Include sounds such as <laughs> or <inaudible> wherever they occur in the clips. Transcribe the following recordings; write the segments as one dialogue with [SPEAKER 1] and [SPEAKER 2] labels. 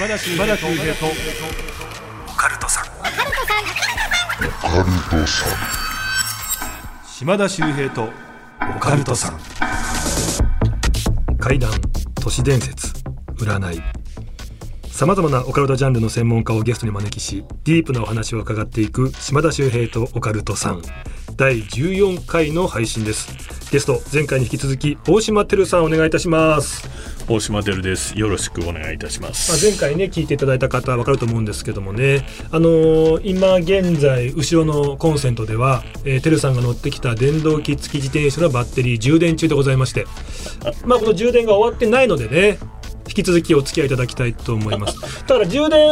[SPEAKER 1] 島田秀平と。オカルトさん。島田秀平と。オカルトさん。怪談都市伝説。占い。さまざまなオカルトジャンルの専門家をゲストに招きしディープなお話を伺っていく島田秀平とオカルトさん。第14回の配信です。ゲスト前回に引き続き大島てるさんお願いいたします
[SPEAKER 2] 大島てるです。よろしくお願いいたします。
[SPEAKER 1] まあ、前回ね聞いていただいた方は分かると思うんですけどもね、あのー今現在後ろのコンセントでは、えー、てるさんが乗ってきた電動機付き自転車のバッテリー充電中でございまして。まあこの充電が終わってないのでね引き続きお付き合いいただきたいと思います。だから充電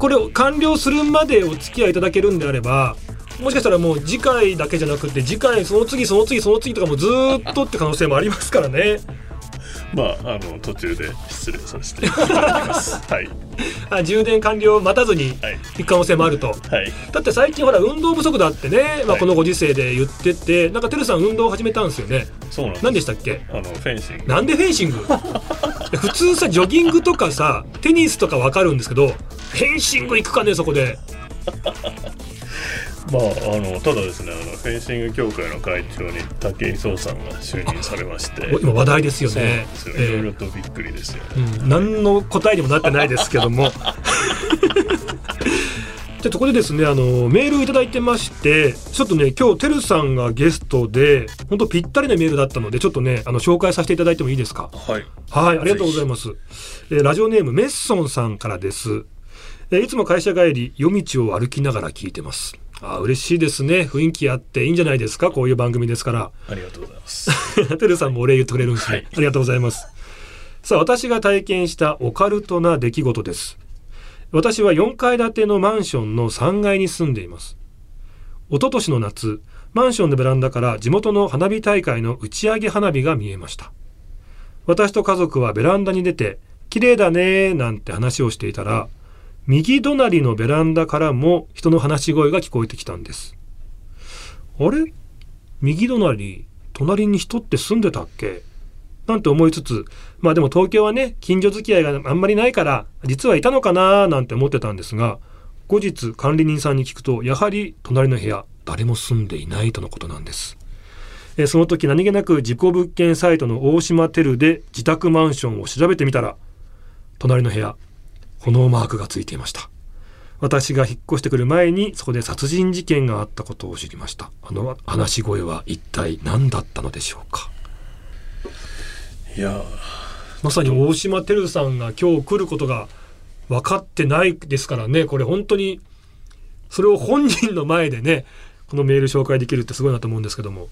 [SPEAKER 1] これを完了するまでお付き合いいただけるんであればもしかしたらもう次回だけじゃなくて次回その次その次その次とかもずっとって可能性もありますからね。
[SPEAKER 2] まああの途中で失礼させていただきます。<laughs> はい。
[SPEAKER 1] あ充電完了を待たずに
[SPEAKER 2] はい。
[SPEAKER 1] 行く可能性もあると。
[SPEAKER 2] はい。
[SPEAKER 1] だって最近ほら運動不足だってね、まあ、
[SPEAKER 2] はい。
[SPEAKER 1] このご時世で言ってて、なんかてるさん運動を始めたんですよね。
[SPEAKER 2] そうなんです。
[SPEAKER 1] 何でしたっけ？
[SPEAKER 2] あのフェンシング。
[SPEAKER 1] なんでフェンシング？<laughs> 普通さジョギングとかさテニスとかわかるんですけどフェンシング行くかねそこで
[SPEAKER 2] まああのただですねあのフェンシング協会の会長に武井壮さんが就任されまして。
[SPEAKER 1] 今話題ですよね。
[SPEAKER 2] ですよ、
[SPEAKER 1] ええ。
[SPEAKER 2] いろいろとびっくりですよ。
[SPEAKER 1] うん、何の答えにもなってないですけども。<laughs> でそこでですねあのメールをいただいてましてちょっとね今日てるさんがゲストで本当ぴったりなメールだったのでちょっとねあの紹介させていただいてもいいですか？
[SPEAKER 2] はい。
[SPEAKER 1] はい、ありがとうございます。えーラジオネームメッソンさんからです。えーいつも会社帰り夜道を歩きながら聞いてます。あー嬉しいですね。雰囲気あっていいんじゃないですか？こういう番組ですから。
[SPEAKER 2] ありがとうございます <laughs>
[SPEAKER 1] てるさんもお礼言ってくれるんですね、
[SPEAKER 2] はい
[SPEAKER 1] ありがとうございます。さあ、私が体験したオカルトな出来事です。私は4階建てのマンションの3階に住んでいます。一昨年の夏、マンションのベランダから地元の花火大会の打ち上げ花火が見えました。私と家族はベランダに出て、綺麗だねーなんて話をしていたら、右隣のベランダからも人の話し声が聞こえてきたんです。あれ？右隣、隣に人って住んでたっけ？なんて思いつつ、まあでも東京はね、近所付き合いがあんまりないから、実はいたのかな？ーなんて思ってたんですが、後日管理人さんに聞くと、やはり隣の部屋、誰も住んでいないとのことなんです。えその時何気なく事故物件サイトの大島テルで自宅マンションを調べてみたら、隣の部屋、炎マークがついていました。私が引っ越してくる前にそこで殺人事件があったことを知りました。あの話し声は一体何だったのでしょうか。
[SPEAKER 2] いや
[SPEAKER 1] まさに大島てるさんが今日来ることが分かってないですからね、これ本当に、それを本人の前でね、このメール紹介できるってすごいなと思うんですけども。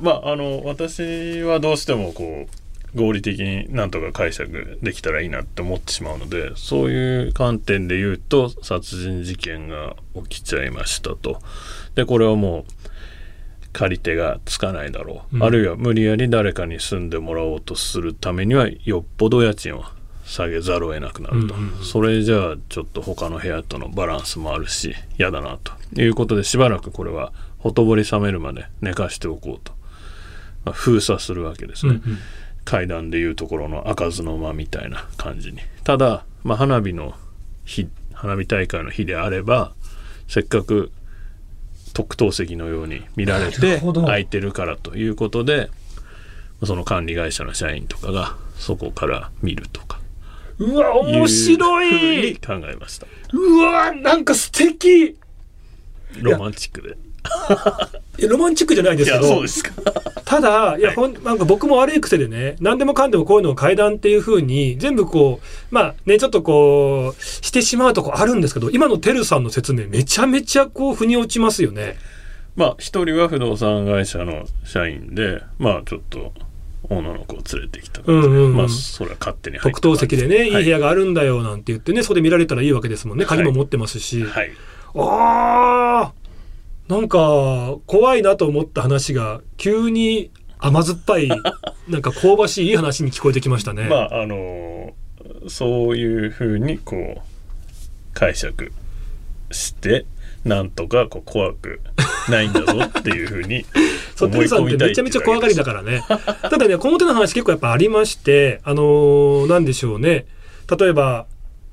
[SPEAKER 2] まああの私はどうしてもこう合理的になんとか解釈できたらいいなって思ってしまうのでそういう観点で言うと殺人事件が起きちゃいましたと。でこれはもう借り手がつかないだろう、
[SPEAKER 1] うん。
[SPEAKER 2] あるいは無理やり誰かに住んでもらおうとするためにはよっぽど家賃を下げざるを得なくなると、
[SPEAKER 1] うんうんうん。
[SPEAKER 2] それじゃあちょっと他の部屋とのバランスもあるし嫌だなと。いうことでしばらくこれはほとぼり冷めるまで寝かしておこうと、まあ封鎖するわけですね、
[SPEAKER 1] うんうん
[SPEAKER 2] 階段でいうところの開かずの間みたいな感じに。ただ、まあ、花火の日花火大会の日であればせっかく特等席のように見られ
[SPEAKER 1] な
[SPEAKER 2] て空いてるからということでその管理会社の社員とかがそこから見るとか。
[SPEAKER 1] うわ、面白
[SPEAKER 2] い。考えました。
[SPEAKER 1] うわ、なんか素敵。
[SPEAKER 2] ロマンチックで。
[SPEAKER 1] いやロマンチックじゃないですけど。
[SPEAKER 2] そうですか
[SPEAKER 1] ただいや、
[SPEAKER 2] はい
[SPEAKER 1] ほんなんか僕も悪い癖でね何でもかんでもこういうのを階段っていう風に全部こうまあねちょっとこうしてしまうとこあるんですけど今のてるさんの説明めちゃめちゃこう腑に落ちますよね。
[SPEAKER 2] まあ一人は不動産会社の社員でまあちょっと女の子を連れてきた
[SPEAKER 1] うんうんうん
[SPEAKER 2] まあそれは勝手に
[SPEAKER 1] 特等席でね、いい部
[SPEAKER 2] はい
[SPEAKER 1] 屋があるんだよなんて言ってね、そこで見られたらいいわけですもんね。鍵も
[SPEAKER 2] はい
[SPEAKER 1] 持ってますし。
[SPEAKER 2] はい
[SPEAKER 1] ああなんか怖いなと思った話が急に甘酸っぱい <laughs> なんか香ばしいいい話に聞こえてきましたね。
[SPEAKER 2] まああのそういうふうにこう解釈してなんとかこう怖くないんだぞっていうふうに
[SPEAKER 1] そう、テルさんってめちゃめちゃ怖がりだ
[SPEAKER 2] か
[SPEAKER 1] からね。<laughs> ただね、この手の話結構やっぱありまして、あのーなんでしょうね。例えば、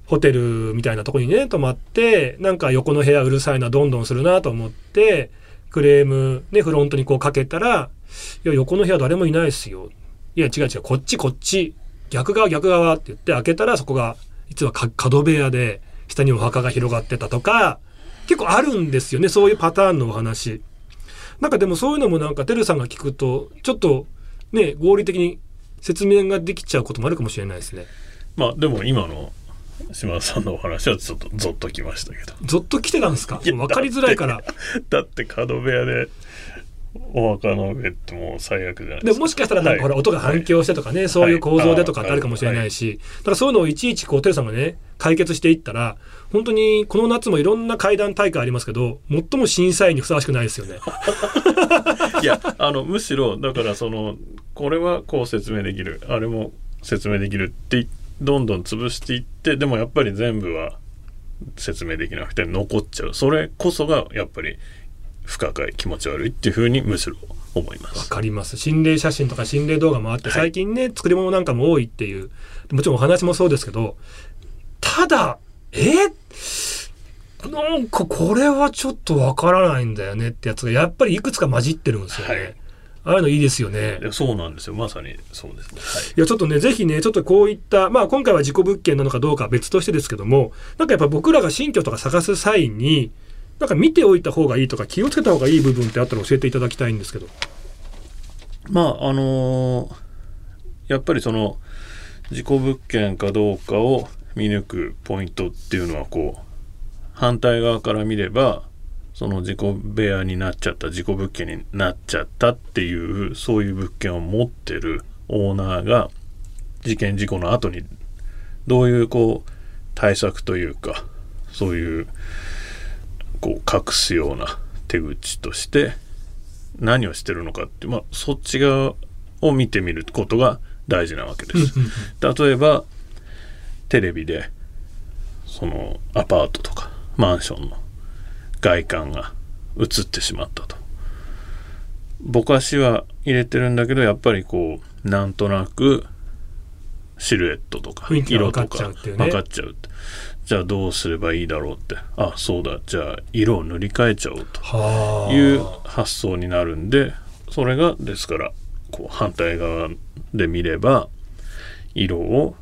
[SPEAKER 1] ホテルみたいなとこにね泊まってなんか横の部屋うるさいなどんどんするなと思ってクレームねフロントにこうかけたら「いや横の部屋誰もいないっすよ」「いや違う違うこっちこっち逆側逆側」って言って開けたらそこが実は角部屋で下にお墓が広がってたとか結構あるんですよねそういうパターンのお話。なんかでもそういうのもなんかてるさんが聞くとちょっとね合理的に説明ができちゃうこともあるかもしれないですね。
[SPEAKER 2] まあでも今の島田さんのお話はちょっとゾッときましたけど。
[SPEAKER 1] ゾッと来てたんですか？
[SPEAKER 2] いや
[SPEAKER 1] 分かりづらいから。
[SPEAKER 2] だって角部屋でお墓の上ってもう最悪じゃないでか。
[SPEAKER 1] ですもしかしたらなんかほら音が反響してとかね、そういう構造でとかってあるかもしれないし、だからそういうのをいちいちこうテルさんがね解決していったら本当にこの夏もいろんな会談大会ありますけど最も審査員にふさわしくないですよね。<laughs>
[SPEAKER 2] いやあのむしろだからそのこれはこう説明できるあれも説明できるってどんどん潰していってでもやっぱり全部は説明できなくて残っちゃう。それこそがやっぱり不可解気持ち悪いっていうふうにむしろ思いま
[SPEAKER 1] わ
[SPEAKER 2] す。
[SPEAKER 1] かります。心霊写真とか心霊動画もあって最近ね、作り物なんかも多いっていう。もちろんお話もそうですけどただえ？なんかこれはちょっとわからないんだよねってやつがやっぱりいくつか混じってるんですよね。
[SPEAKER 2] はい
[SPEAKER 1] ああいうのいいですよね。
[SPEAKER 2] そうなんですよまさにそうですね。はい
[SPEAKER 1] いやちょっとねぜひねちょっとこういったまあ今回は事故物件なのかどうかは別としてですけどもなんかやっぱ僕らが新居とか探す際になんか見ておいた方がいいとか気をつけた方がいい部分ってあったら教えていただきたいんですけど。
[SPEAKER 2] まああのーやっぱりその事故物件かどうかを見抜くポイントっていうのはこう反対側から見ればその事故部屋になっちゃった事故物件になっちゃったっていうそういう物件を持ってるオーナーが事件事故の後にどういうこう対策というかそういうこう隠すような手口として何をしてるのかって、まあ、そっち側を見てみることが大事なわけです。例えばテレビでそのアパートとかマンションの外観が映ってしまったと。ぼかしは入れてるんだけどやっぱりこうなんとなくシルエットとか色と
[SPEAKER 1] 分か
[SPEAKER 2] 分かっちゃうって。じゃあどうすればいいだろうって。あそうだ。じゃあ色を塗り替えちゃおうと。
[SPEAKER 1] はあ。
[SPEAKER 2] いう発想になるんでそれがですからこう反対側で見れば色を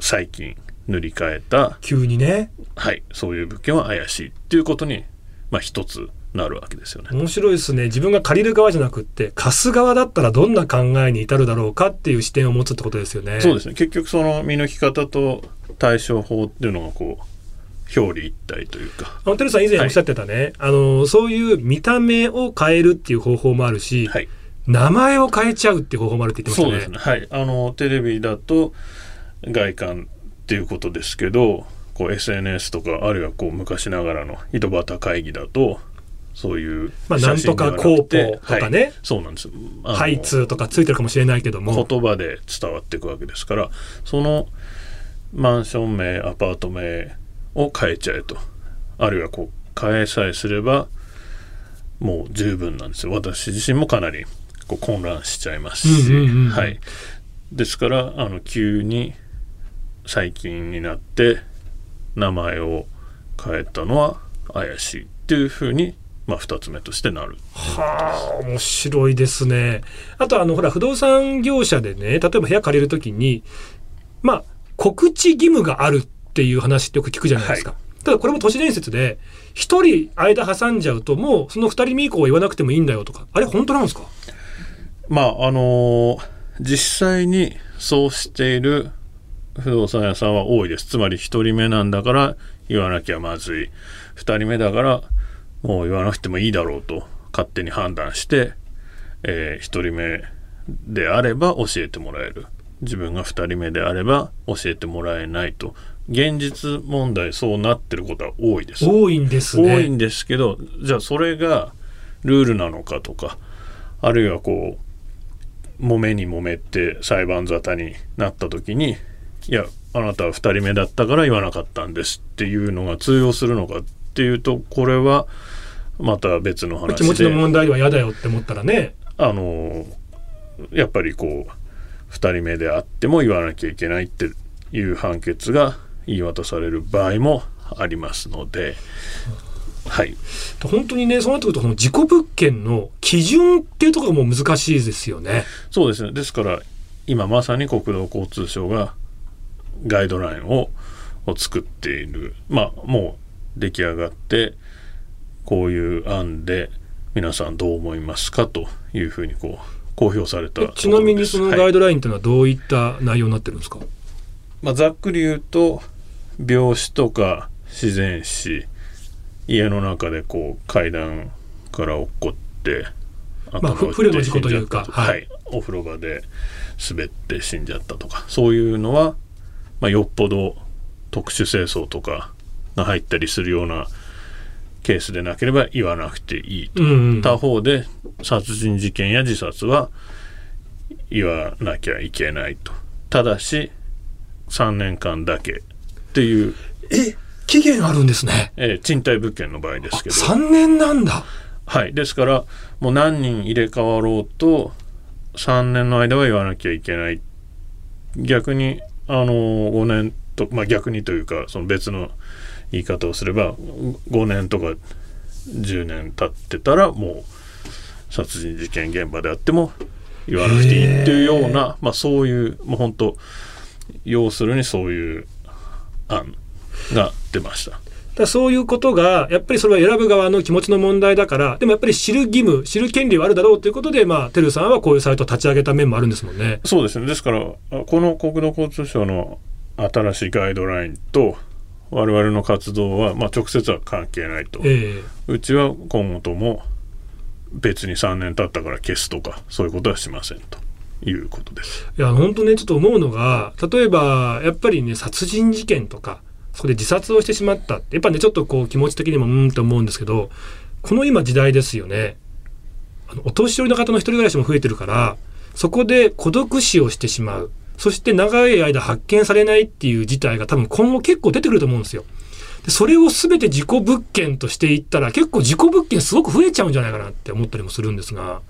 [SPEAKER 2] 最近塗り替えた、
[SPEAKER 1] 急にね。
[SPEAKER 2] はい、そういう物件は怪しいっていうことに、まあ、一つなるわけですよね。
[SPEAKER 1] 面白いですね。自分が借りる側じゃなくって貸す側だったらどんな考えに至るだろうかっていう視点を持つってことですよね。
[SPEAKER 2] そうですね。結局その見抜き方と対処法っていうのがこう表裏一体というか、
[SPEAKER 1] あのテルさん以前おっしゃってたね、あのそういう見た目を変えるっていう方法もあるし、
[SPEAKER 2] はい、
[SPEAKER 1] 名前を変えちゃうっていう方法もあるって言ってましたね。
[SPEAKER 2] そうですね。はい。あのテレビだと外観っていうことですけどこう SNS とかあるいはこう昔ながらの井戸端会議だとそういう
[SPEAKER 1] まあ
[SPEAKER 2] な
[SPEAKER 1] んとかコーポとかね。
[SPEAKER 2] はい。そうなんです
[SPEAKER 1] ハイツーとかついてるかもしれないけども、
[SPEAKER 2] 言葉で伝わっていくわけですからそのマンション名アパート名を変えちゃえと。あるいはこう変えさえすればもう十分なんですよ。私自身もかなりこう混乱しちゃいますし、はい、ですからあの急に最近になって名前を変えたのは怪しいっていうふうに、まあ、2つ目としてなる。
[SPEAKER 1] はあ面白いですね。あとあのほら不動産業者でね例えば部屋借りるときにまあ告知義務があるっていう話ってよく聞くじゃないですか。ただこれも都市伝説で一人間挟んじゃうともうその二人目以降は言わなくてもいいんだよとかあれ本当なんですか？
[SPEAKER 2] まああの実際にそうしている不動産屋さんは多いですつまり1人目なんだから言わなきゃまずい2人目だからもう言わなくてもいいだろうと勝手に判断して、え1人目であれば教えてもらえる自分が2人目であれば教えてもらえないと現実問題そうなってることは多いです。
[SPEAKER 1] 多いんですね。
[SPEAKER 2] 多いんですけどじゃあそれがルールなのかとかあるいはこう揉めに揉めって裁判沙汰になった時にいやあなたは2人目だったから言わなかったんですっていうのが通用するのかっていうとこれはまた別の話で。
[SPEAKER 1] 気持ちの問題は嫌だよって思ったらね。
[SPEAKER 2] あのやっぱりこう2人目であっても言わなきゃいけないっていう判決が言い渡される場合もありますので、はい、
[SPEAKER 1] 本当にねそうなってくるとこの事故物件の基準っていうところも難しいですよね。
[SPEAKER 2] そうですねですから今まさに国土交通省がガイドラインをを作っている。まあもう出来上がってこういう案で皆さんどう思いますかというふうにこう公表された
[SPEAKER 1] ちなみにそのガイ
[SPEAKER 2] はい
[SPEAKER 1] ドラインっていうのはどういった内容になってるんですか、
[SPEAKER 2] まあ、ざっくり言うと病死とか自然死。家の中でこう階段から落っこって
[SPEAKER 1] まあふ不慮の事故というかはい。
[SPEAKER 2] はい、お風呂場で滑って死んじゃったとかそういうのは、まあ、よっぽど特殊清掃とかが入ったりするようなケースでなければ言わなくていいと。
[SPEAKER 1] うんうん。
[SPEAKER 2] 他方で殺人事件や自殺は言わなきゃいけないと。ただし3年間だけっていう、
[SPEAKER 1] え期限あるんですね。
[SPEAKER 2] えー賃貸物件の場合ですけど。
[SPEAKER 1] 3年なんだ。
[SPEAKER 2] はい。ですからもう何人入れ替わろうと3年の間は言わなきゃいけない。逆にあの5年とまあ逆にというかその別の言い方をすれば5年とか10年経ってたらもう殺人事件現場であっても言わなくていいっていうような、まあ、そういうもう本当要するにそういう案が出ました。
[SPEAKER 1] だそういうことが、やっぱりそれは選ぶ側の気持ちの問題だから、でもやっぱり知る義務、知る権利はあるだろうということで、まあ、てるさんはこういうサイトを立ち上げた面もあるんですもんね。
[SPEAKER 2] そうですね。ですから、あこの国土交通省の新しいガイドラインと我々の活動は、まあ、直接は関係ないと。
[SPEAKER 1] ええ
[SPEAKER 2] うちは今後とも別に3年経ったから消すとか、そういうことはしませんということです。
[SPEAKER 1] いや、本当ね、ちょっと思うのが、例えば、やっぱりね、殺人事件とか、そこで自殺をしてしまった、やっぱね、ちょっとこう気持ち的にもうんと思うんですけど、この今時代ですよね。あのお年寄りの方の一人暮らしも増えてるから、そこで孤独死をしてしまう。そして長い間発見されないっていう事態が多分今後結構出てくると思うんですよ。でそれを全て事故物件としていったら結構事故物件すごく増えちゃうんじゃないかなって思ったりもするんですが。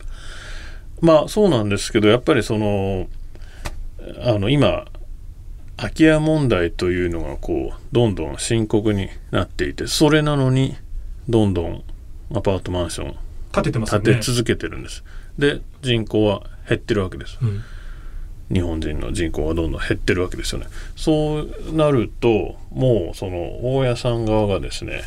[SPEAKER 2] まあそうなんですけどやっぱりそのあの今空き家問題というのがこうどんどん深刻になっていてそれなのにどんどんアパートマンション
[SPEAKER 1] 建ててますよね。
[SPEAKER 2] 建て続けてるんです。で人口は減ってるわけです。
[SPEAKER 1] うん
[SPEAKER 2] 日本人の人口がどんどん減ってるわけですよね。そうなるともうその大家さん側がですね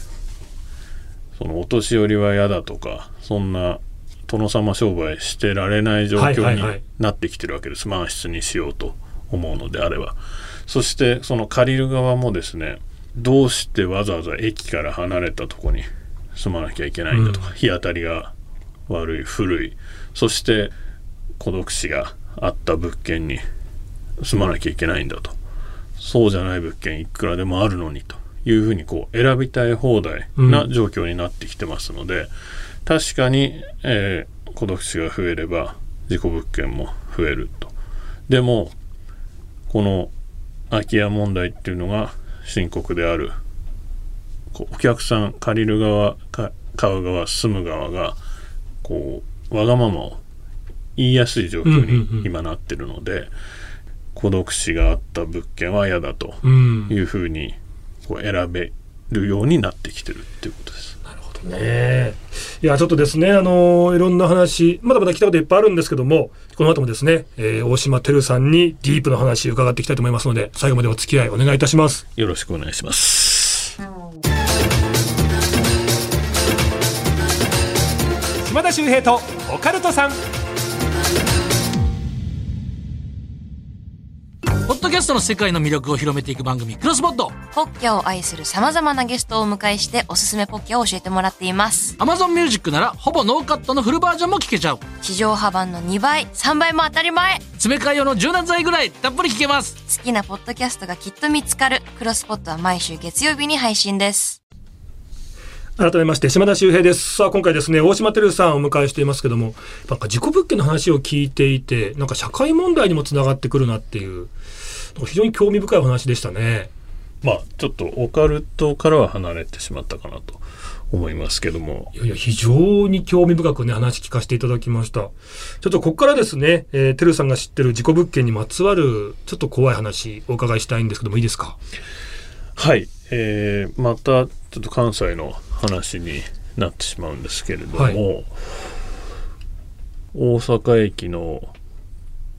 [SPEAKER 2] そのお年寄りは嫌だとかそんな殿様商売してられない状況に
[SPEAKER 1] はいはいはい
[SPEAKER 2] なってきてるわけです、満室にしようと思うのであれば。そしてその借りる側もですねどうしてわざわざ駅から離れたとこに住まなきゃいけないんだとか、
[SPEAKER 1] うん。
[SPEAKER 2] 日当たりが悪い古い。そして孤独死があった物件に住まなきゃいけないんだと。そうじゃない物件いくらでもあるのにと。いうふうにこう選びたい放題な状況になってきてますので、確かに、えー孤独死が増えれば事故物件も増えると。でもこの空き家問題っていうのが深刻である。お客さん借りる側か買う側住む側がこうわがままを言いやすい状況
[SPEAKER 1] うんうんうん。
[SPEAKER 2] に今なってるので、孤独死があった物件は嫌だと
[SPEAKER 1] うん。
[SPEAKER 2] いうふうにこう選べるようになってきてるっていうことです。
[SPEAKER 1] ね。いや、ちょっとですね、あのいろんな話、まだまだ聞きたいこといっぱいあるんですけども、この後もですね、えー大島てるさんにディープの話伺っていきたいと思いますので、最後までお付き合いお願いいたします。
[SPEAKER 2] よろしくお願いします。
[SPEAKER 1] 島田秀平とオカルトさん。
[SPEAKER 3] ポッドキャストの世界の魅力を広めていく番組、クロスポット。
[SPEAKER 4] ポッキャを愛する様々なゲストをお迎えしておすすめポッキャを教えてもらっています。
[SPEAKER 3] Amazon Music なら、ほぼノーカットのフルバージョンも聞けちゃう。
[SPEAKER 4] 地上波版の2倍、3倍も当たり前
[SPEAKER 3] 詰め替え用の柔軟剤ぐらい、たっぷり聞けます。
[SPEAKER 4] 好きなポッドキャストがきっと見つかる。クロスポットは毎週月曜日に配信です。
[SPEAKER 1] 改めまして、島田秀平です。さあ、今回ですね、大島てるさんをお迎えしていますけども、なんか事故物件の話を聞いていて、なんか社会問題にもつながってくるなっていう、非常に興味深いお話でしたね。
[SPEAKER 2] まあちょっとオカルトからは離れてしまったかなと思いますけども
[SPEAKER 1] いやいや、非常に興味深くね、話聞かせていただきました。ちょっとここからですね、えー、てるさんが知ってる事故物件にまつわる、ちょっと怖い話、お伺いしたいんですけども、いいですか？
[SPEAKER 2] はい、えーまたちょっと関西の話になってしまうんですけれども、
[SPEAKER 1] はい
[SPEAKER 2] 大阪駅の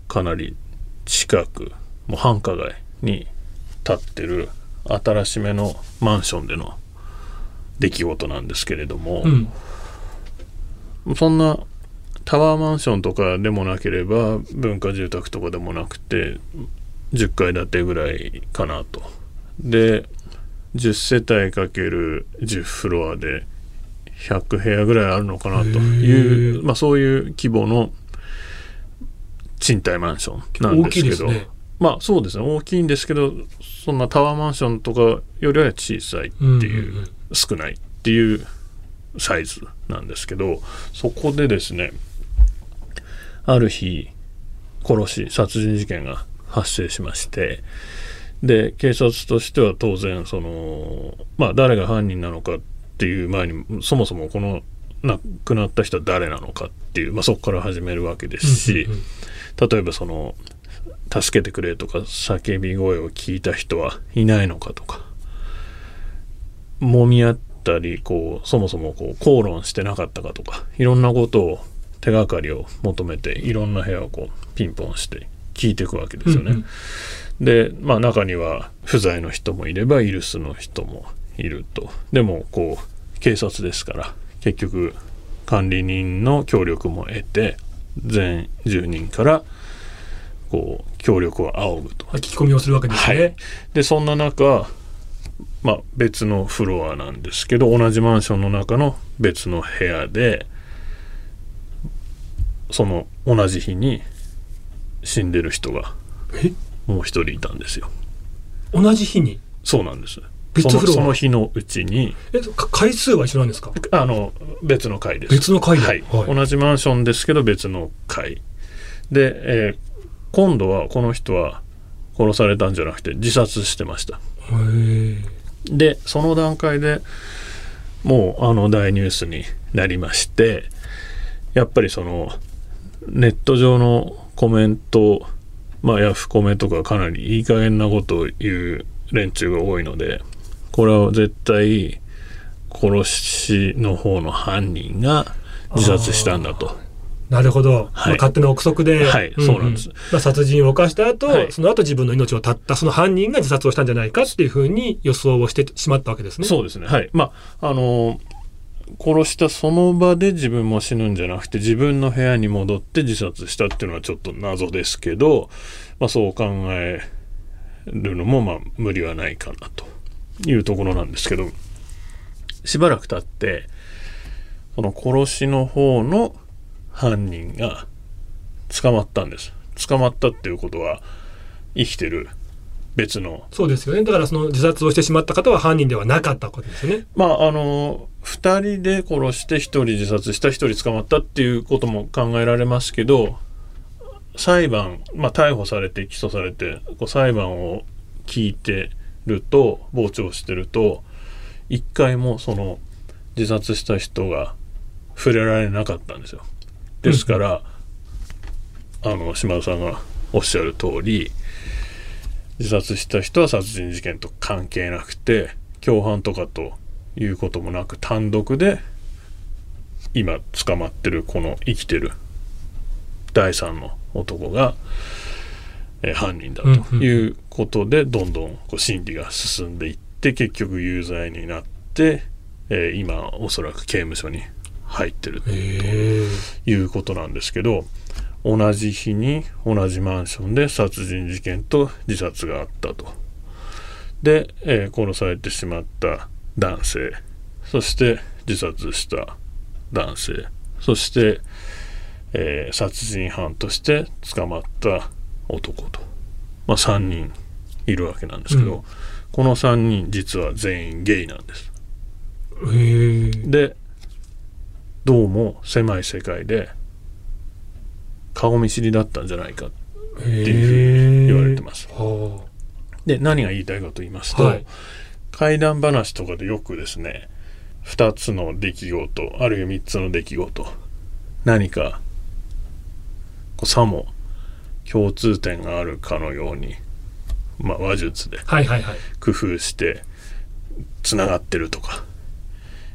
[SPEAKER 2] かなり近くもう繁華街に建ってる新しめのマンションでの出来事なんですけれども、
[SPEAKER 1] うん。
[SPEAKER 2] そんなタワーマンションとかでもなければ文化住宅とかでもなくて10階建てぐらいかなと。で10世帯かける10フロアで100部屋ぐらいあるのかなという、まあ、そういう規模の賃貸マンションなんですけど。
[SPEAKER 1] ね。
[SPEAKER 2] まあそうですね。大きいんですけどそんなタワーマンションとかよりは小さいっていう,、
[SPEAKER 1] うんうんうん。
[SPEAKER 2] 少ないっていうサイズなんですけどそこでですねある日殺し殺人事件が発生しましてで警察としては当然そのまあ誰が犯人なのかっていう前にそもそもこの亡くなった人は誰なのかっていう、まあ、そこから始めるわけですし、
[SPEAKER 1] うんうんうん
[SPEAKER 2] 例えばその助けてくれとか叫び声を聞いた人はいないのかとか揉み合ったりこうそもそもこう口論してなかったかとかいろんなことを手がかりを求めていろんな部屋をこうピンポンして聞いていくわけですよね。
[SPEAKER 1] うんうん
[SPEAKER 2] でまあ中には不在の人もいればイルスの人もいると。でもこう警察ですから結局管理人の協力も得て全住人からこう協力を仰ぐと。
[SPEAKER 1] 聞き込みをするわけです
[SPEAKER 2] はい。
[SPEAKER 1] ね。、
[SPEAKER 2] でそんな中、まあ、別のフロアなんですけど同じマンションの中の別の部屋でその同じ日に死んでる人が
[SPEAKER 1] え？
[SPEAKER 2] もう一人いたんですよ。
[SPEAKER 1] 同じ日に？
[SPEAKER 2] そうなんです。
[SPEAKER 1] 別フロア？
[SPEAKER 2] そのその日のうちに
[SPEAKER 1] えか回数は一緒なんですか？
[SPEAKER 2] あの別の階です。
[SPEAKER 1] 別の階で？
[SPEAKER 2] はい。
[SPEAKER 1] はい。
[SPEAKER 2] 同じマンションですけど別の階で、えー今度はこの人は殺されたんじゃなくて自殺してました。でその段階でもうあの大ニュースになりましてやっぱりそのネット上のコメントまあヤフコメとかかなりいい加減なことを言う連中が多いのでこれは絶対殺しの方の犯人が自殺したんだと。
[SPEAKER 1] なるほど、
[SPEAKER 2] はい。
[SPEAKER 1] まあ勝手な憶測で、
[SPEAKER 2] はいそうなんです。
[SPEAKER 1] まあ、殺人を犯した後、
[SPEAKER 2] はい。
[SPEAKER 1] その後自分の命を絶ったその犯人が自殺をしたんじゃないかっていうふうに予想をしてしまったわけですね。
[SPEAKER 2] そうですね。はい。まああの殺したその場で自分も死ぬんじゃなくて自分の部屋に戻って自殺したっていうのはちょっと謎ですけど、まあ、そう考えるのもまあ無理はないかなというところなんですけどしばらく経ってその殺しの方の犯人が捕まったんです。捕まったっていうことは生きてる別の
[SPEAKER 1] そうですよね。だからその自殺をしてしまった方は犯人ではなかったわけですよね。
[SPEAKER 2] まああの2人で殺して1人自殺した1人捕まったっていうことも考えられますけど裁判、まあ、逮捕されて起訴されてこう裁判を聞いてると傍聴してると一回もその自殺した人が触れられなかったんですよ。ですから、あの島田さんがおっしゃる通り自殺した人は殺人事件と関係なくて共犯とかということもなく単独で今捕まってるこの生きてる第三の男が、えー犯人だということでどんどんこう審理が進んでいって結局有罪になって、えー今おそらく刑務所に入ってる
[SPEAKER 1] へえ。
[SPEAKER 2] いうことなんですけど同じ日に同じマンションで殺人事件と自殺があったと。で、えー殺されてしまった男性。そして自殺した男性。そして、えー殺人犯として捕まった男と、まあ、3人いるわけなんですけど、
[SPEAKER 1] うん。
[SPEAKER 2] この3人実は全員ゲイなんです。でどうも狭い世界で顔見知りだったんじゃないか
[SPEAKER 1] って
[SPEAKER 2] いうふうに言われてます。
[SPEAKER 1] は
[SPEAKER 2] で何が言いたいかと言います
[SPEAKER 1] あ。
[SPEAKER 2] と、
[SPEAKER 1] はい。
[SPEAKER 2] 怪談話とかでよくですね2つの出来事あるいは3つの出来事何かこうさも共通点があるかのように、まあ、話術で。工夫してつながってるとか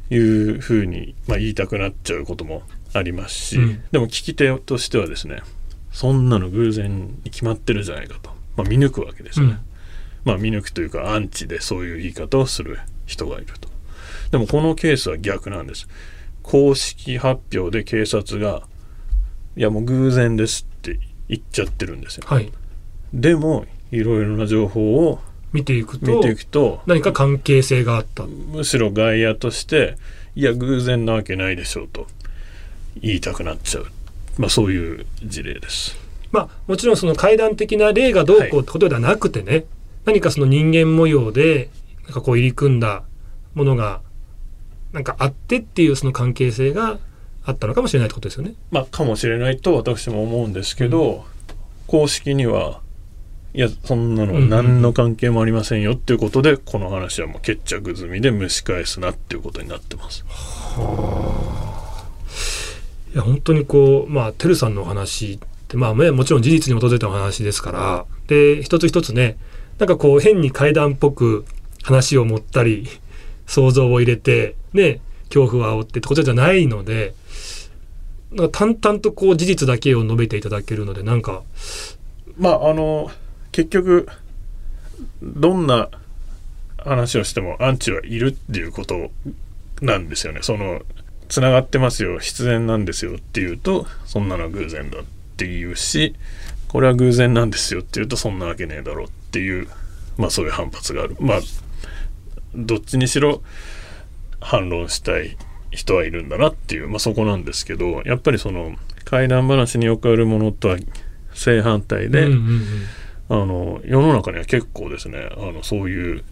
[SPEAKER 2] いうふうに、まあ、言いたくなっちゃうこともありますし、
[SPEAKER 1] うん
[SPEAKER 2] でも聞き手としてはですねそんなの偶然に決まってるじゃないかと、まあ、見抜くわけですよね。
[SPEAKER 1] うん
[SPEAKER 2] まあ見抜くというかアンチでそういう言い方をする人がいると。でもこのケースは逆なんです。公式発表で警察がいやもう偶然ですって言っちゃってるんですよ。
[SPEAKER 1] はい。
[SPEAKER 2] でもいろいろな情報を
[SPEAKER 1] 見ていくと
[SPEAKER 2] 見ていくと
[SPEAKER 1] 何か関係性があった。
[SPEAKER 2] むしろ外野としていや偶然なわけないでしょうと言いたくなっちゃう、まあ、そういう事例です。
[SPEAKER 1] まあもちろんその階段的な例がどうこうってことではなくてね、何かその人間模様でなんかこう入り組んだものがなんかあってっていうその関係性があったのかもしれないってことですよね。
[SPEAKER 2] まあ、かもしれないと私も思うんですけど、公式にはいやそんなの何の関係もありませんよっていうことで、この話はもう決着済みで蒸し返すなっていうことになってます。
[SPEAKER 1] いや本当にこうまあてるさんのお話ってまあねもちろん事実に基づいたお話ですからで一つ一つねなんかこう変に怪談っぽく話を持ったり想像を入れてね恐怖を煽ってってことじゃないのでなんか淡々とこう事実だけを述べていただけるのでなんか
[SPEAKER 2] まああの結局どんな話をしてもアンチはいるっていうことなんですよね。そのつながってますよ。必然なんですよ。っていうとそんなのは偶然だっていうしこれは偶然なんですよっていうとそんなわけねえだろうっていうまあそういう反発がある。まあどっちにしろ反論したい人はいるんだなっていう、まあ、そこなんですけどやっぱりその怪談話によくあるものとは正反対で、
[SPEAKER 1] うんうんうん。
[SPEAKER 2] あの世の中には結構ですねあのそういう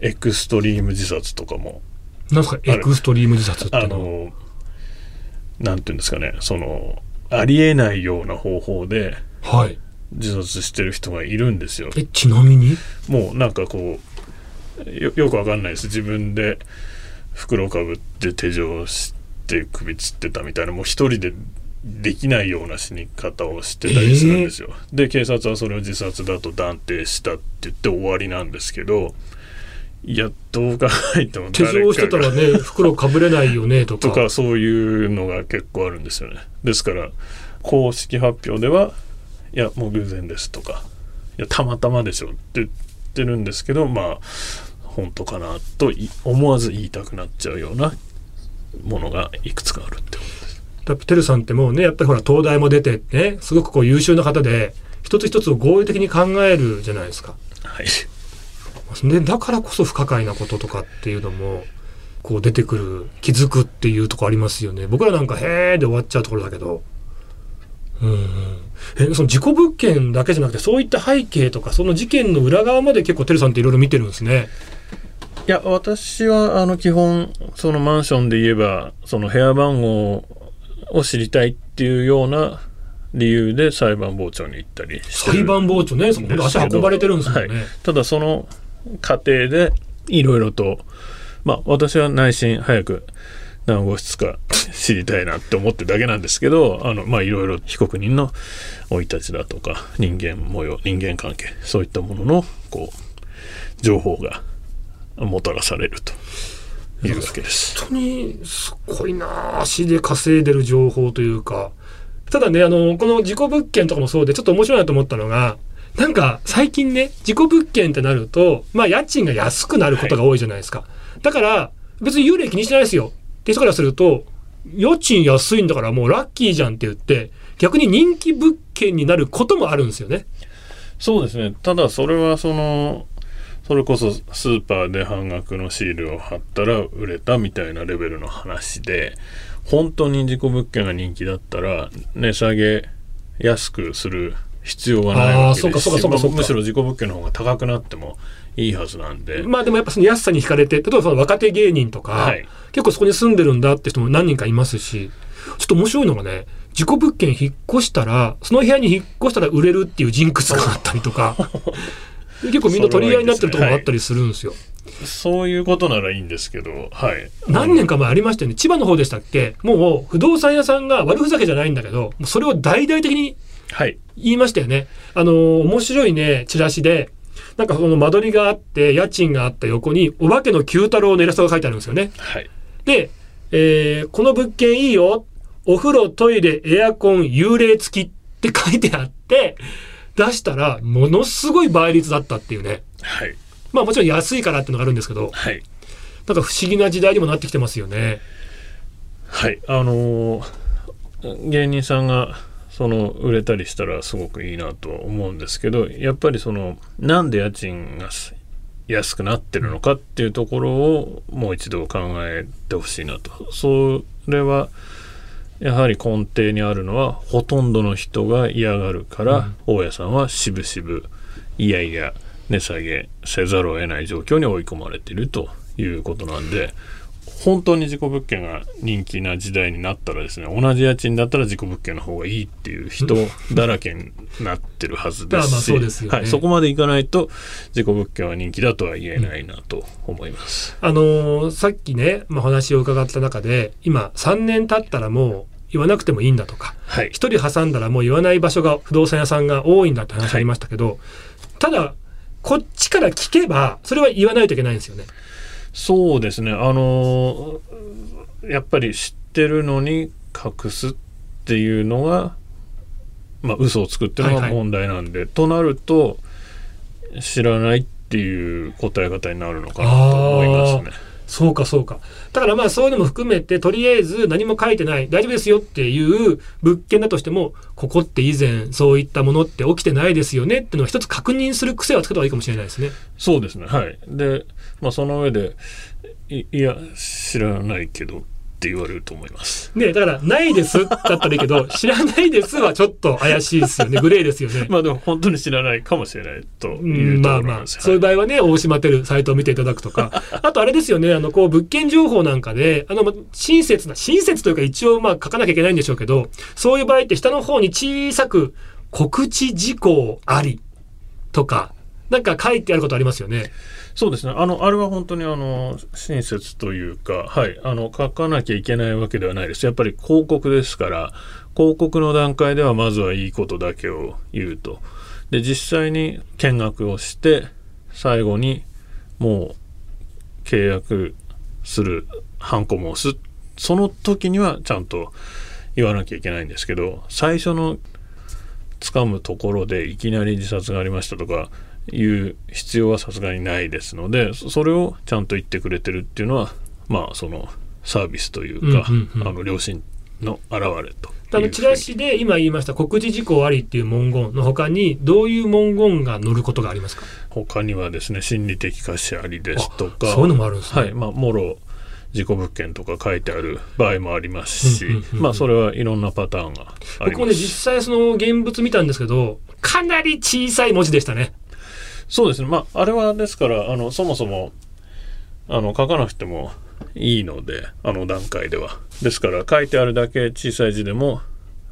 [SPEAKER 2] エクストリーム自殺とかも
[SPEAKER 1] なんですかエクストリーム自殺って
[SPEAKER 2] あ
[SPEAKER 1] いうの
[SPEAKER 2] なんていうんですかね。そのありえないような方法で
[SPEAKER 1] はい。
[SPEAKER 2] 自殺してる人がいるんですよ。
[SPEAKER 1] えちなみに？
[SPEAKER 2] もうなんかこうよよくわかんないです。自分で袋かぶって手錠して首つってたみたいなもう一人でできないような死に方をしてたりするんですよ。で警察はそれを自殺だと断定したって言って終わりなんですけどいやどう考えても
[SPEAKER 1] 手錠してたらね袋かぶれないよねとか
[SPEAKER 2] とかそういうのが結構あるんですよね。ですから公式発表ではいやもう偶然ですとかいやたまたまでしょって言ってるんですけどまあ本当かなとい思わず言いたくなっちゃうようなものがいくつかあるってことです。
[SPEAKER 1] やっぱてるさんってもうねやっぱりほら東大も出てねすごくこう優秀な方で一つ一つを合理的に考えるじゃないですか。
[SPEAKER 2] はい、
[SPEAKER 1] でだからこそ不可解なこととかっていうのもこう出てくる気づくっていうとこありますよね。僕らなんか「へーで終わっちゃうところだけど。うんうん、えその事故物件だけじゃなくてそういった背景とかその事件の裏側まで結構てるさんっていろいろ見てるんですね。
[SPEAKER 2] いや私はあの基本そのマンションで言えばその部屋番号を知りたいっていうような理由で裁判傍聴に行ったり
[SPEAKER 1] 裁判傍聴ねそこ
[SPEAKER 2] ですけど
[SPEAKER 1] 足運ばれてるんですもんね。
[SPEAKER 2] はい、ただその過程でいろいろとまあ私は内心早く何号室か <laughs> 知りたいなって思ってるだけなんですけどあのまあいろいろ被告人の生い立ちだとか人間模様人間関係そういったもののこう情報がもたらされるというわけです。
[SPEAKER 1] 本当にすごいな足で稼いでる情報というかただねあのこの事故物件とかもそうでちょっと面白いなと思ったのがなんか最近ね事故物件ってなるとまあ家賃が安くなることが多いじゃないですか、だから別に幽霊気にしてないですよ。って人からすると家賃安いんだからもうラッキーじゃんって言って逆に人気物件になることもあるんですよね。
[SPEAKER 2] そうですね。ただそれはそのそれこそスーパーで半額のシールを貼ったら売れたみたいなレベルの話で本当に事故物件が人気だったら値下げ安くする必要がないわけですしむしろ事故物件の方が高くなってもいいはずなんで、
[SPEAKER 1] まあでもやっぱその安さに惹かれて例えばその若手芸人とか、
[SPEAKER 2] はい。
[SPEAKER 1] 結構そこに住んでるんだって人も何人かいますしちょっと面白いのがね事故物件引っ越したらその部屋に引っ越したら売れるっていうジンクスがあったりとか <laughs> 結構みんな取り合いになってるところもあったりするんですよ。
[SPEAKER 2] そういうことならいいんですけどはい。
[SPEAKER 1] 何年か前ありましたよね。千葉の方でしたっけ？もう不動産屋さんが悪ふざけじゃないんだけどそれを大々的に
[SPEAKER 2] はい
[SPEAKER 1] 言いましたよね。あの面白いねチラシでなんかその間取りがあって家賃があった横にお化けの九太郎のイラストが書いてあるんですよね。
[SPEAKER 2] はい
[SPEAKER 1] で、えーこの物件いいよ。お風呂、トイレ、エアコン、幽霊付きって書いてあって、出したら、ものすごい倍率だったっていうね。
[SPEAKER 2] はい
[SPEAKER 1] まあもちろん安いからっていうのがあるんですけど、
[SPEAKER 2] はい
[SPEAKER 1] なんか不思議な時代にもなってきてますよね。
[SPEAKER 2] はいあのー芸人さんがその売れたりしたらすごくいいなとは思うんですけどやっぱりそのなんで家賃がす安くなってるのかっていうところをもう一度考えてほしいなと。それはやはり根底にあるのはほとんどの人が嫌がるから、大家さんはしぶしぶいやいや値下げせざるを得ない状況に追い込まれているということなんで本当に事故物件が人気な時代になったらですね同じ家賃だったら事故物件の方がいいっていう人だらけになってるはずですし、
[SPEAKER 1] そうですよね
[SPEAKER 2] はい、そこまでいかないと事故物件は人気だとは言えないなと思います。
[SPEAKER 1] あのーさっきね、まあ、話を伺った中で、今3年経ったらもう言わなくてもいいんだとか、
[SPEAKER 2] はい
[SPEAKER 1] 一人挟んだらもう言わない場所が不動産屋さんが多いんだって話ありましたけど、ただ、こっちから聞けば、それは言わないといけないんですよね。
[SPEAKER 2] そうですねあのーやっぱり知ってるのに隠すっていうのがまあ嘘をつくっていうの
[SPEAKER 1] はいはい
[SPEAKER 2] が問題なんで、となると知らないっていう答え方になるのかなと思いますね。
[SPEAKER 1] そうかそうか。だからまあそういうのも含めて、とりあえず何も書いてない、大丈夫ですよっていう物件だとしても、ここって以前そういったものって起きてないですよねっていうのを一つ確認する癖はつけた方がいいかもしれないですね。
[SPEAKER 2] そうですねはいで、まあ、その上でいいや知らないけどって言われると思います。
[SPEAKER 1] ねだから、ないですだったらいいけど、<laughs> 知らないですはちょっと怪しいですよね。グレーですよね。<laughs>
[SPEAKER 2] まあでも本当に知らないかもしれないと
[SPEAKER 1] う
[SPEAKER 2] いうんと
[SPEAKER 1] まあまあ、
[SPEAKER 2] ころなんです。
[SPEAKER 1] そういう場合はね、大島てるサイトを見ていただくとか、<laughs> あとあれですよね、あの、こう、物件情報なんかで、あの、ま親切な、親切というか一応まあ書かなきゃいけないんでしょうけど、そういう場合って下の方に小さく、告知事項ありとか、なんか書いてあることありますよね。
[SPEAKER 2] そうですね。あの、あれは本当にあの、親切というか、はい、あの、書かなきゃいけないわけではないです。やっぱり広告ですから、広告の段階ではまずはいいことだけを言うと。で、実際に見学をして、最後にもう契約する、ハンコも押す。その時にはちゃんと言わなきゃいけないんですけど、最初の掴むところでいきなり自殺がありましたとかいう必要はさすがにないですのでそそれをちゃんと言ってくれてるっていうのはまあそのサービスというか、
[SPEAKER 1] うんうんうん。
[SPEAKER 2] あの良心の表れと
[SPEAKER 1] あの、チラシで今言いました告知事項ありっていう文言の他に、どういう文言が載ることがありますか？
[SPEAKER 2] 他にはですね心理的価値ありですとか
[SPEAKER 1] そういうのもあるんですね。
[SPEAKER 2] はい。まあもろ事故物件とか書いてある場合もありますし、
[SPEAKER 1] うんうんうんうん。
[SPEAKER 2] まあそれはいろんなパターンがあります。
[SPEAKER 1] 僕もね、実際その現物見たんですけど、かなり小さい文字でしたね。
[SPEAKER 2] そうですね。まあ、あれはですから、あの、そもそも、あの、書かなくてもいいので、あの段階では。ですから、書いてあるだけ小さい字でも、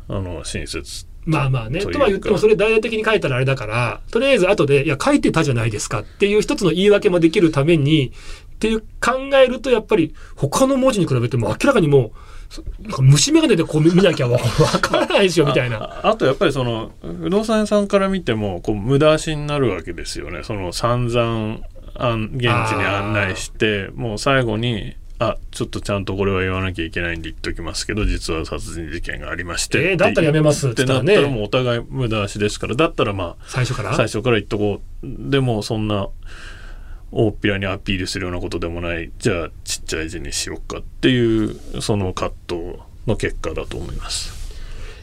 [SPEAKER 2] あの、親切。
[SPEAKER 1] まあまあね。
[SPEAKER 2] と
[SPEAKER 1] とは言ってもそれ大々的に書いたらあれだから、とりあえず後で、いや書いてたじゃないですかっていう一つの言い訳もできるために、っていう考えるとやっぱり他の文字に比べても明らかにもう、なんか虫眼鏡でこう見見なきゃわ <laughs> わからないですよみたいな。
[SPEAKER 2] ああと、やっぱりその、不動産屋さんから見ても、こう、無駄足になるわけですよね。その、散々、あん現地に案内して、もう最後に、あ、ちょっとちゃんとこれは言わなきゃいけないんで言っときますけど、実は殺人事件がありまして。
[SPEAKER 1] えーだったらやめます
[SPEAKER 2] ってなったらもうお互い無駄足ですから、だったらまあ、
[SPEAKER 1] 最初から？
[SPEAKER 2] 最初から言っとこうでもそんな大っぴらにアピールするようなことでもないじゃあちっちゃい字にしようかっていうその葛藤の結果だと思います。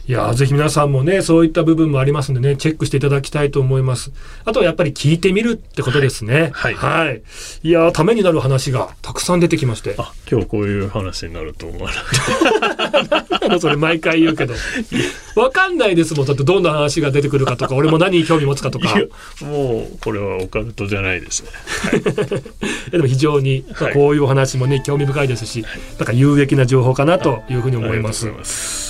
[SPEAKER 1] いやーぜひ皆さんもね、そういった部分もありますんでね、チェックしていただきたいと思います。あとはやっぱり聞いてみるってことですね。
[SPEAKER 2] はい
[SPEAKER 1] はい。いやーためになる話がたくさん出てきまして。
[SPEAKER 2] あ今日こういう話になると思わなかっ
[SPEAKER 1] あのそれ毎回言うけど。わかんないですもん。だってどんな話が出てくるかとか、俺も何に興味持つかとか。
[SPEAKER 2] たい
[SPEAKER 1] い
[SPEAKER 2] やもうこれはオカルトじゃないですね。<laughs>
[SPEAKER 1] やでも非常に
[SPEAKER 2] はい
[SPEAKER 1] こういうお話もね、興味深いですし、なんか有益な情報かなというふうに思い。ます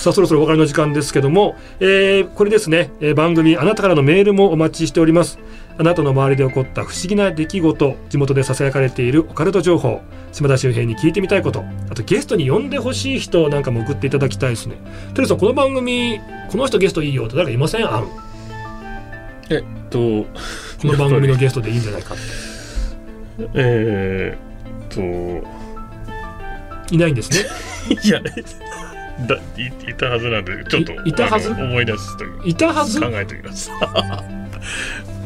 [SPEAKER 1] さあそろそろお別れの時間ですけども、えーこれですね、えー番組あなたからのメールもお待ちしております。あなたの周りで起こった不思議な出来事地元でささやかれているオカルト情報島田秀平に聞いてみたいことあとゲストに呼んでほしい人なんかも送っていただきたいですね。テレさんこの番組この人ゲストいいよって誰かいません？あん
[SPEAKER 2] えと
[SPEAKER 1] この番組のゲストでいいんじゃないか
[SPEAKER 2] えー、っ
[SPEAKER 1] いないんですね。
[SPEAKER 2] といやだいいたはずなんでちょっと
[SPEAKER 1] いいたはず？
[SPEAKER 2] 思い出すという
[SPEAKER 1] いたはず？
[SPEAKER 2] 考えてます。<laughs>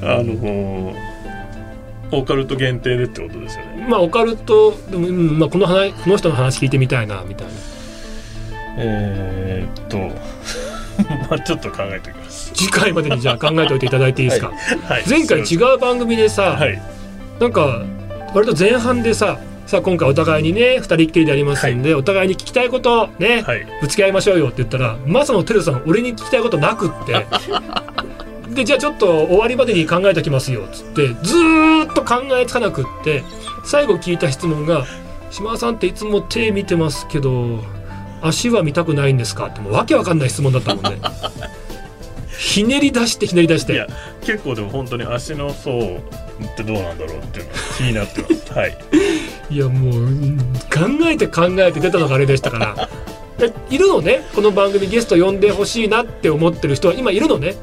[SPEAKER 2] あのオカルト限定でってことですよね。
[SPEAKER 1] まあオカルトでも、うんまあ、この話この人の話聞いてみたいなみたいな。
[SPEAKER 2] えー、っと <laughs> まあちょっと考えておきます。
[SPEAKER 1] 次回までにじゃあ考えておいていただいていいですか、
[SPEAKER 2] はい。
[SPEAKER 1] 前回
[SPEAKER 2] すい
[SPEAKER 1] 違う番組でさ、
[SPEAKER 2] はい。
[SPEAKER 1] なんか割と前半でささあ今回お互いにね二人っきりでありますんで、お互いに聞きたいことね、
[SPEAKER 2] はい。
[SPEAKER 1] ぶつけ合いましょうよって言ったらまさのてるさん俺に聞きたいことなくって。<laughs> でじゃあちょっと終わりまでに考えておきますよっつってずーっと考えつかなくって最後聞いた質問が「島田さんっていつも手見てますけど足は見たくないんですか?」ってもうわけわかんない質問だったもんね。<laughs> ひねり出してひねり出して。
[SPEAKER 2] いや結構でも本当に足の層ってどうなんだろうっていうのが気になってます。はい
[SPEAKER 1] いやもううん考えて考えて出たのがあれでしたから。<laughs> えいるのね？この番組ゲスト呼んでほしいなって思ってる人は今いるのね？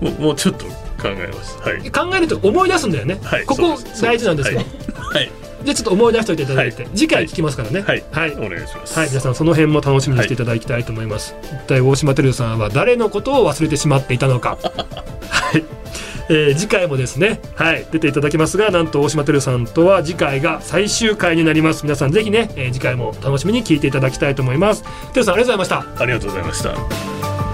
[SPEAKER 2] もうもうちょっと考えます。はい。
[SPEAKER 1] 考えると思い出すんだよね、
[SPEAKER 2] はい
[SPEAKER 1] ここ大事なんですよ、
[SPEAKER 2] はい、はい。
[SPEAKER 1] じゃあちょっと思い出しておいていただいて、
[SPEAKER 2] はい。
[SPEAKER 1] 次回聞きますからね。
[SPEAKER 2] はい。
[SPEAKER 1] はい、
[SPEAKER 2] お願いします。
[SPEAKER 1] はい皆さんその辺も楽しみにしていただきたいと思います、一体大島てるさんは誰のことを忘れてしまっていたのか。<laughs> はい、<laughs> えー次回もですねはい出ていただきますがなんと大島てるさんとは次回が最終回になります。皆さんぜひね、えー次回も楽しみに聞いていただきたいと思います。てるさんありがとうございました。
[SPEAKER 2] ありがとうございました。